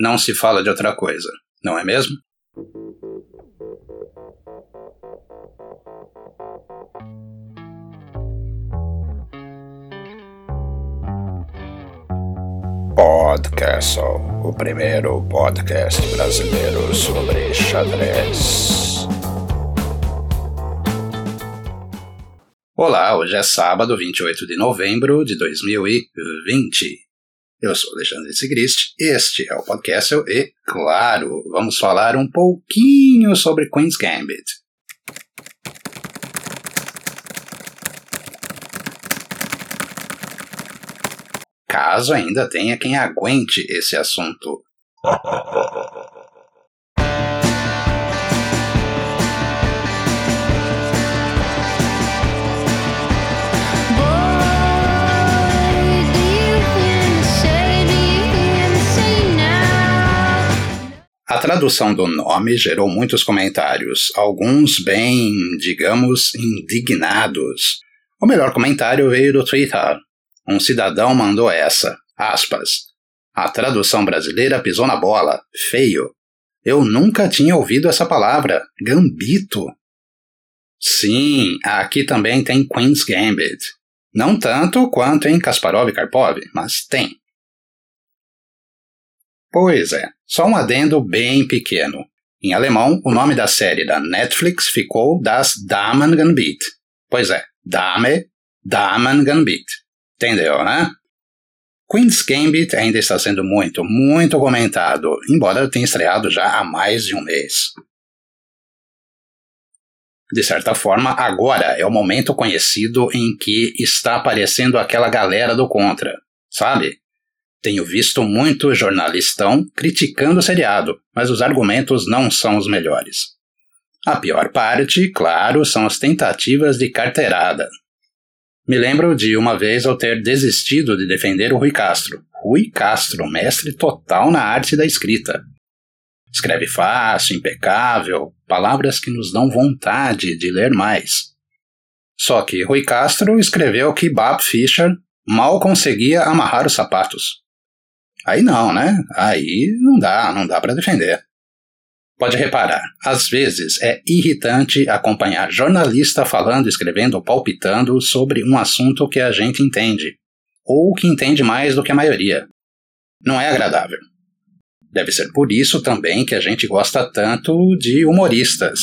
não se fala de outra coisa, não é mesmo? Podcastle, o primeiro podcast brasileiro sobre xadrez. Olá, hoje é sábado, 28 de novembro de 2020. Eu sou Alexandre Sigrist, este é o Podcastle e, claro, vamos falar um pouquinho sobre Queen's Gambit. Caso ainda tenha quem aguente esse assunto. A tradução do nome gerou muitos comentários, alguns bem, digamos, indignados. O melhor comentário veio do Twitter. Um cidadão mandou essa, aspas. A tradução brasileira pisou na bola, feio. Eu nunca tinha ouvido essa palavra, gambito. Sim, aqui também tem Queen's Gambit. Não tanto quanto em Kasparov e Karpov, mas tem. Pois é, só um adendo bem pequeno. Em alemão, o nome da série da Netflix ficou Das Damen Gambit. Pois é, Dame, Damen Gambit. Entendeu, né? Queen's Gambit ainda está sendo muito, muito comentado, embora tenha estreado já há mais de um mês. De certa forma, agora é o momento conhecido em que está aparecendo aquela galera do contra, sabe? Tenho visto muito jornalistão criticando o seriado, mas os argumentos não são os melhores. A pior parte, claro, são as tentativas de carteirada. Me lembro de uma vez eu ter desistido de defender o Rui Castro. Rui Castro, mestre total na arte da escrita. Escreve fácil, impecável, palavras que nos dão vontade de ler mais. Só que Rui Castro escreveu que Bob Fischer mal conseguia amarrar os sapatos. Aí não, né? Aí não dá, não dá para defender. Pode reparar, às vezes é irritante acompanhar jornalista falando, escrevendo ou palpitando sobre um assunto que a gente entende, ou que entende mais do que a maioria. Não é agradável. Deve ser por isso também que a gente gosta tanto de humoristas.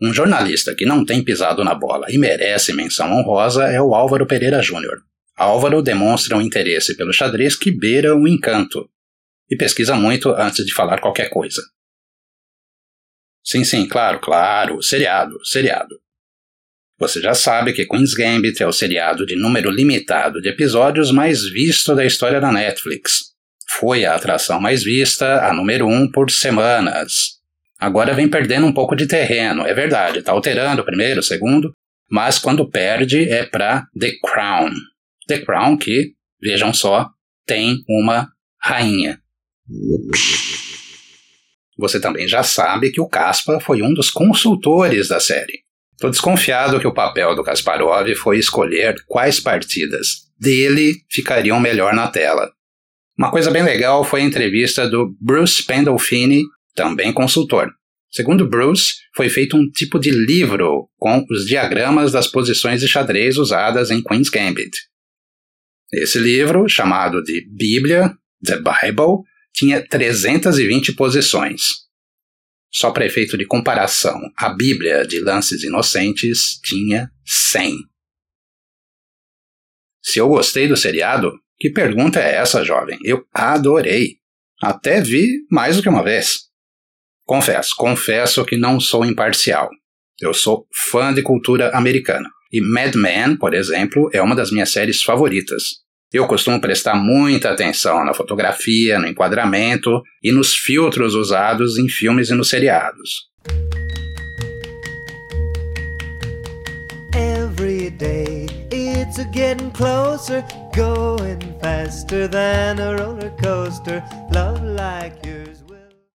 Um jornalista que não tem pisado na bola e merece menção honrosa é o Álvaro Pereira Júnior. Álvaro demonstra um interesse pelo xadrez que beira o encanto e pesquisa muito antes de falar qualquer coisa. Sim, sim, claro, claro, seriado, seriado. Você já sabe que Queen's Gambit é o seriado de número limitado de episódios mais visto da história da Netflix. Foi a atração mais vista, a número um por semanas. Agora vem perdendo um pouco de terreno, é verdade, está alterando o primeiro, o segundo, mas quando perde é para The Crown, The Crown, que, vejam só, tem uma rainha. Você também já sabe que o Kaspa foi um dos consultores da série. Estou desconfiado que o papel do Kasparov foi escolher quais partidas dele ficariam melhor na tela. Uma coisa bem legal foi a entrevista do Bruce Pandolfini, também consultor. Segundo Bruce, foi feito um tipo de livro com os diagramas das posições de xadrez usadas em Queen's Gambit. Esse livro, chamado de Bíblia, The Bible, tinha 320 posições. Só para efeito de comparação, a Bíblia de Lances Inocentes tinha 100. Se eu gostei do seriado, que pergunta é essa, jovem? Eu adorei. Até vi mais do que uma vez. Confesso, confesso que não sou imparcial. Eu sou fã de cultura americana. E Mad Men, por exemplo, é uma das minhas séries favoritas. Eu costumo prestar muita atenção na fotografia, no enquadramento e nos filtros usados em filmes e nos seriados. Every day it's getting closer, going faster than a roller coaster. Love like yours.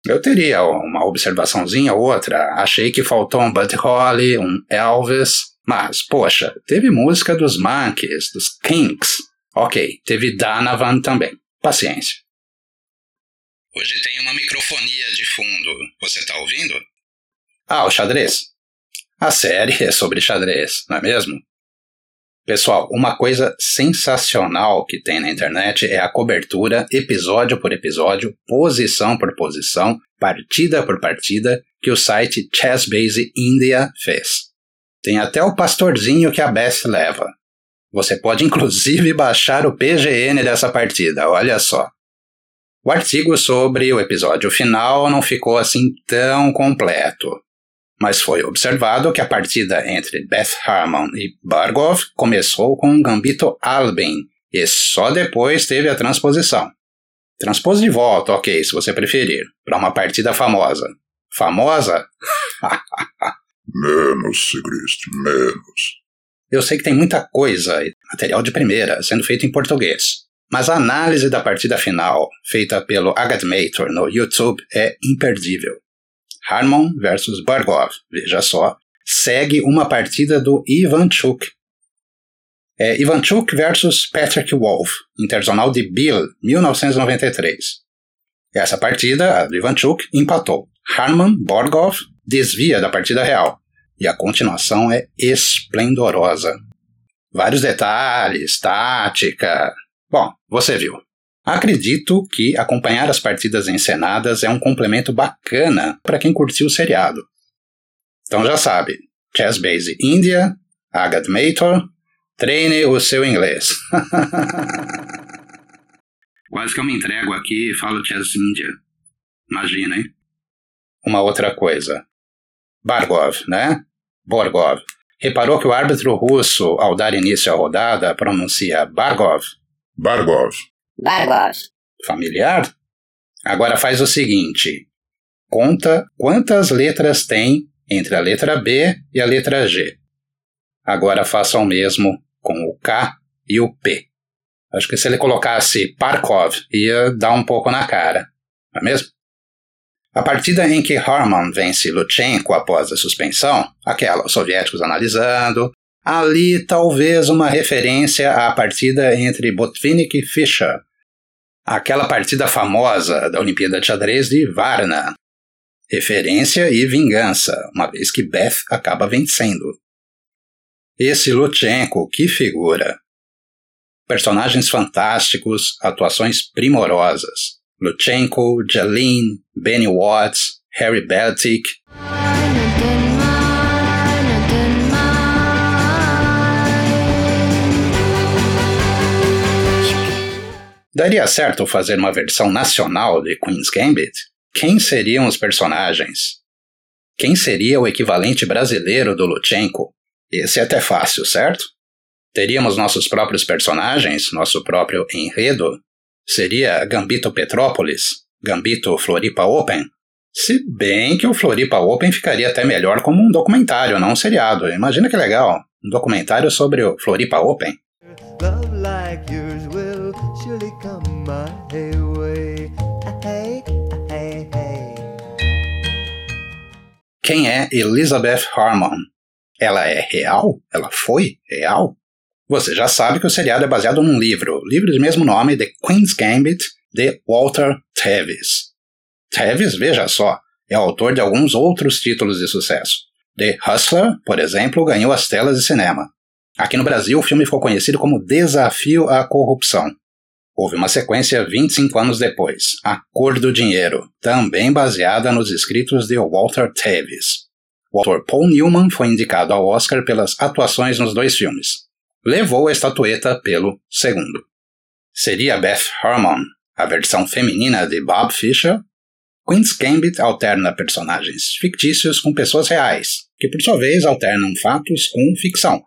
Eu teria uma observaçãozinha ou outra. Achei que faltou um Buddy Holly, um Elvis, mas, poxa, teve música dos Monkeys, dos Kinks. Ok, teve Donovan também. Paciência. Tem uma microfonia de fundo. Você tá ouvindo? Ah, o xadrez. A série é sobre xadrez, não é mesmo? Pessoal, uma coisa sensacional que tem na internet é a cobertura, episódio por episódio, posição por posição, partida por partida, que o site Chessbase India fez. Tem até o pastorzinho que a Beth leva. Você pode inclusive baixar o PGN dessa partida, olha só. O artigo sobre o episódio final não ficou assim tão completo, mas foi observado que a partida entre Beth Harmon e Bargov começou com um gambito Albin e só depois teve a transposição. Transpôs de volta, ok, se você preferir, para uma partida famosa. Famosa? menos, Sigrist, menos. Eu sei que tem muita coisa, material de primeira, sendo feito em português. Mas a análise da partida final, feita pelo Agadmator no YouTube, é imperdível. Harmon versus Bargov, veja só, segue uma partida do Ivanchuk. É Ivanchuk versus Patrick Wolf, Interzonal de Bill, 1993. Essa partida, a do Ivanchuk, empatou. Harman Borgov desvia da partida real. E a continuação é esplendorosa. Vários detalhes, tática. Bom, você viu. Acredito que acompanhar as partidas encenadas é um complemento bacana para quem curtiu o seriado. Então já sabe, Chess Base India, Agatha Mator, treine o seu inglês. Quase que eu me entrego aqui e falo Chess India. Imagina, hein? Uma outra coisa. Bargov, né? Borgov. Reparou que o árbitro russo, ao dar início à rodada, pronuncia Bargov? Bargov. Bargov. Familiar? Agora faz o seguinte: conta quantas letras tem entre a letra B e a letra G. Agora faça o mesmo com o K e o P. Acho que se ele colocasse Parkov, ia dar um pouco na cara, não é mesmo? A partida em que Harman vence Lutchenko após a suspensão, aquela os soviéticos analisando, ali talvez uma referência à partida entre Botvinnik e Fischer, aquela partida famosa da Olimpíada de Xadrez de Varna. Referência e vingança, uma vez que Beth acaba vencendo. Esse Lutchenko, que figura! Personagens fantásticos, atuações primorosas. Lutchenko, Jalin, Benny Watts, Harry Beltic. Daria certo fazer uma versão nacional de Queen's Gambit? Quem seriam os personagens? Quem seria o equivalente brasileiro do Lutchenko? Esse é até fácil, certo? Teríamos nossos próprios personagens, nosso próprio enredo, seria Gambito Petrópolis, Gambito Floripa Open. Se bem que o Floripa Open ficaria até melhor como um documentário, não um seriado. Imagina que legal, um documentário sobre o Floripa Open. Quem é Elizabeth Harmon? Ela é real? Ela foi real? Você já sabe que o seriado é baseado num livro, livro de mesmo nome, The Queen's Gambit, de Walter Tevis. Tevis, veja só, é autor de alguns outros títulos de sucesso. The Hustler, por exemplo, ganhou as telas de cinema. Aqui no Brasil, o filme ficou conhecido como Desafio à Corrupção. Houve uma sequência 25 anos depois, A Cor do Dinheiro, também baseada nos escritos de Walter Tevis. O autor Paul Newman foi indicado ao Oscar pelas atuações nos dois filmes levou a estatueta pelo segundo. Seria Beth Harmon, a versão feminina de Bob Fischer? Queen's Gambit alterna personagens fictícios com pessoas reais, que por sua vez alternam fatos com ficção.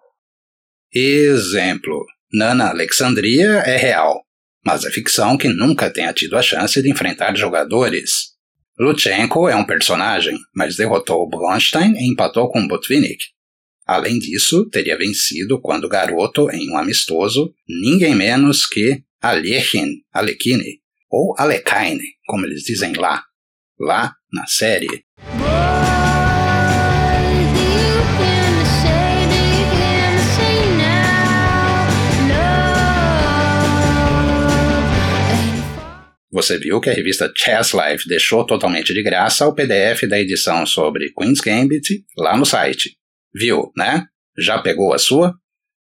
Exemplo: Nana Alexandria é real, mas é ficção que nunca tenha tido a chance de enfrentar jogadores. Lutchenko é um personagem, mas derrotou Bronstein e empatou com Botvinnik. Além disso, teria vencido quando garoto em um amistoso ninguém menos que Alechin, Alekine, ou Alekaine, como eles dizem lá, lá na série. Você viu que a revista Chess Life deixou totalmente de graça o PDF da edição sobre Queen's Gambit lá no site. Viu, né? Já pegou a sua?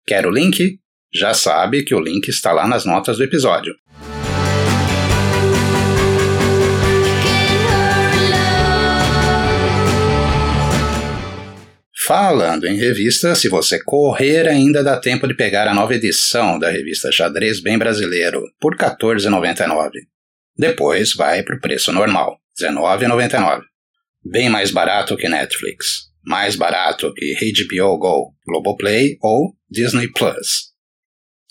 Quer o link? Já sabe que o link está lá nas notas do episódio. Falando em revista, se você correr ainda dá tempo de pegar a nova edição da revista Xadrez Bem Brasileiro por R$ 14,99. Depois vai para o preço normal, R$ 19,99. Bem mais barato que Netflix, mais barato que HBO Go, Globoplay ou Disney Plus.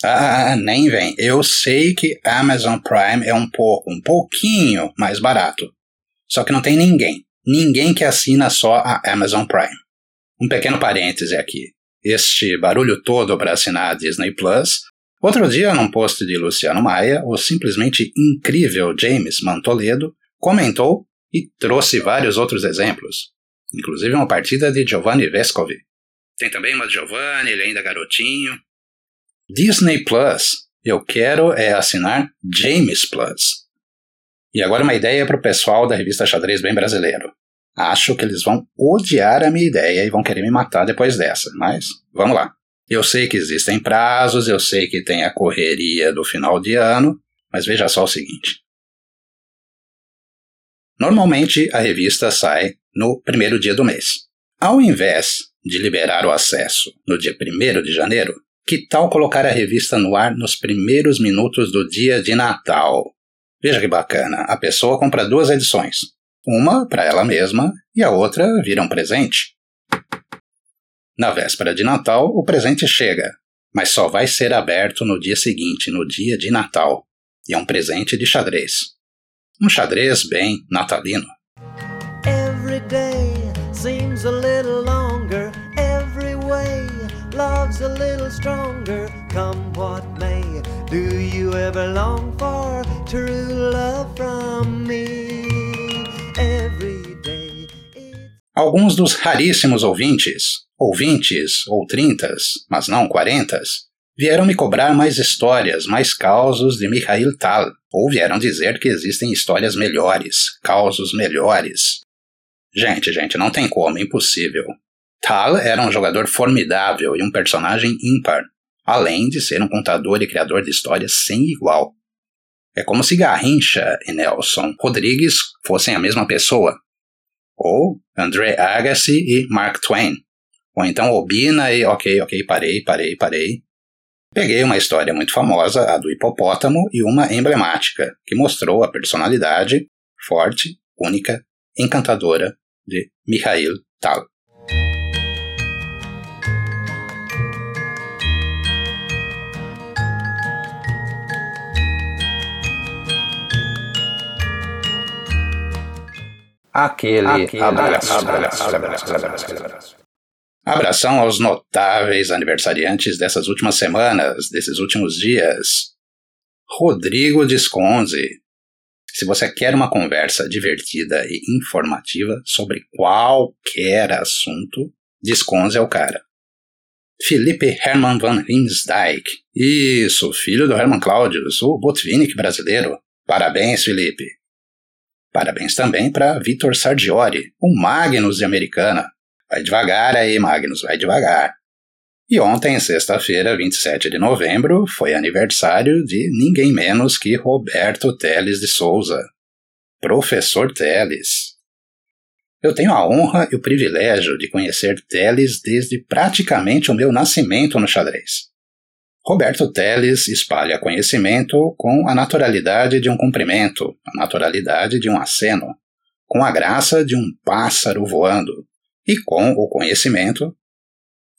Ah, nem vem. Eu sei que Amazon Prime é um pouco, um pouquinho mais barato. Só que não tem ninguém, ninguém que assina só a Amazon Prime. Um pequeno parêntese aqui. Este barulho todo para assinar a Disney Plus Outro dia, num post de Luciano Maia, o simplesmente incrível James Mantoledo comentou e trouxe vários outros exemplos, inclusive uma partida de Giovanni Vescovi. Tem também uma de Giovanni, ele ainda garotinho. Disney Plus, eu quero é assinar James Plus. E agora uma ideia para o pessoal da revista Xadrez Bem Brasileiro. Acho que eles vão odiar a minha ideia e vão querer me matar depois dessa, mas vamos lá. Eu sei que existem prazos, eu sei que tem a correria do final de ano, mas veja só o seguinte. Normalmente a revista sai no primeiro dia do mês. Ao invés de liberar o acesso no dia 1 de janeiro, que tal colocar a revista no ar nos primeiros minutos do dia de Natal? Veja que bacana, a pessoa compra duas edições. Uma para ela mesma e a outra vira um presente. Na véspera de Natal, o presente chega, mas só vai ser aberto no dia seguinte, no dia de Natal. E é um presente de xadrez. Um xadrez bem natalino. Every day seems a little longer, every way love's a little stronger, come what may. Do you ever long for true love from me? Every day. Alguns dos raríssimos ouvintes ouvintes, ou trintas, mas não quarentas, vieram me cobrar mais histórias, mais causos de Mikhail Tal, ou vieram dizer que existem histórias melhores, causos melhores. Gente, gente, não tem como, impossível. Tal era um jogador formidável e um personagem ímpar, além de ser um contador e criador de histórias sem igual. É como se Garrincha e Nelson Rodrigues fossem a mesma pessoa, ou André Agassi e Mark Twain. Ou então Obina e ok, ok, parei, parei, parei. Peguei uma história muito famosa, a do hipopótamo, e uma emblemática, que mostrou a personalidade forte, única, encantadora de Mikhail Tal. Aquele, Aquele abraço, abraço, abraço, abraço. Abração aos notáveis aniversariantes dessas últimas semanas, desses últimos dias. Rodrigo Desconze. Se você quer uma conversa divertida e informativa sobre qualquer assunto, Desconze é o cara. Felipe Hermann van Riemsdijk. Isso, filho do Herman Claudius, o Botvinnik brasileiro. Parabéns, Felipe. Parabéns também para Vitor Sardiori, o Magnus de Americana. Vai devagar aí, Magnus, vai devagar. E ontem, sexta-feira, 27 de novembro, foi aniversário de ninguém menos que Roberto Teles de Souza. Professor Teles. Eu tenho a honra e o privilégio de conhecer Teles desde praticamente o meu nascimento no xadrez. Roberto Teles espalha conhecimento com a naturalidade de um cumprimento, a naturalidade de um aceno, com a graça de um pássaro voando, e com o conhecimento,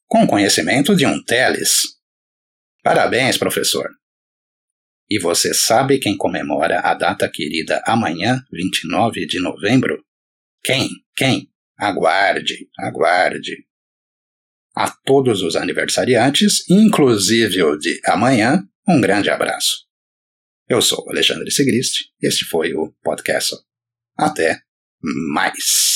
com o conhecimento de um Teles. Parabéns, professor! E você sabe quem comemora a data querida amanhã, 29 de novembro? Quem? Quem? Aguarde, aguarde. A todos os aniversariantes, inclusive o de amanhã, um grande abraço. Eu sou Alexandre Sigrist este foi o podcast. Até mais.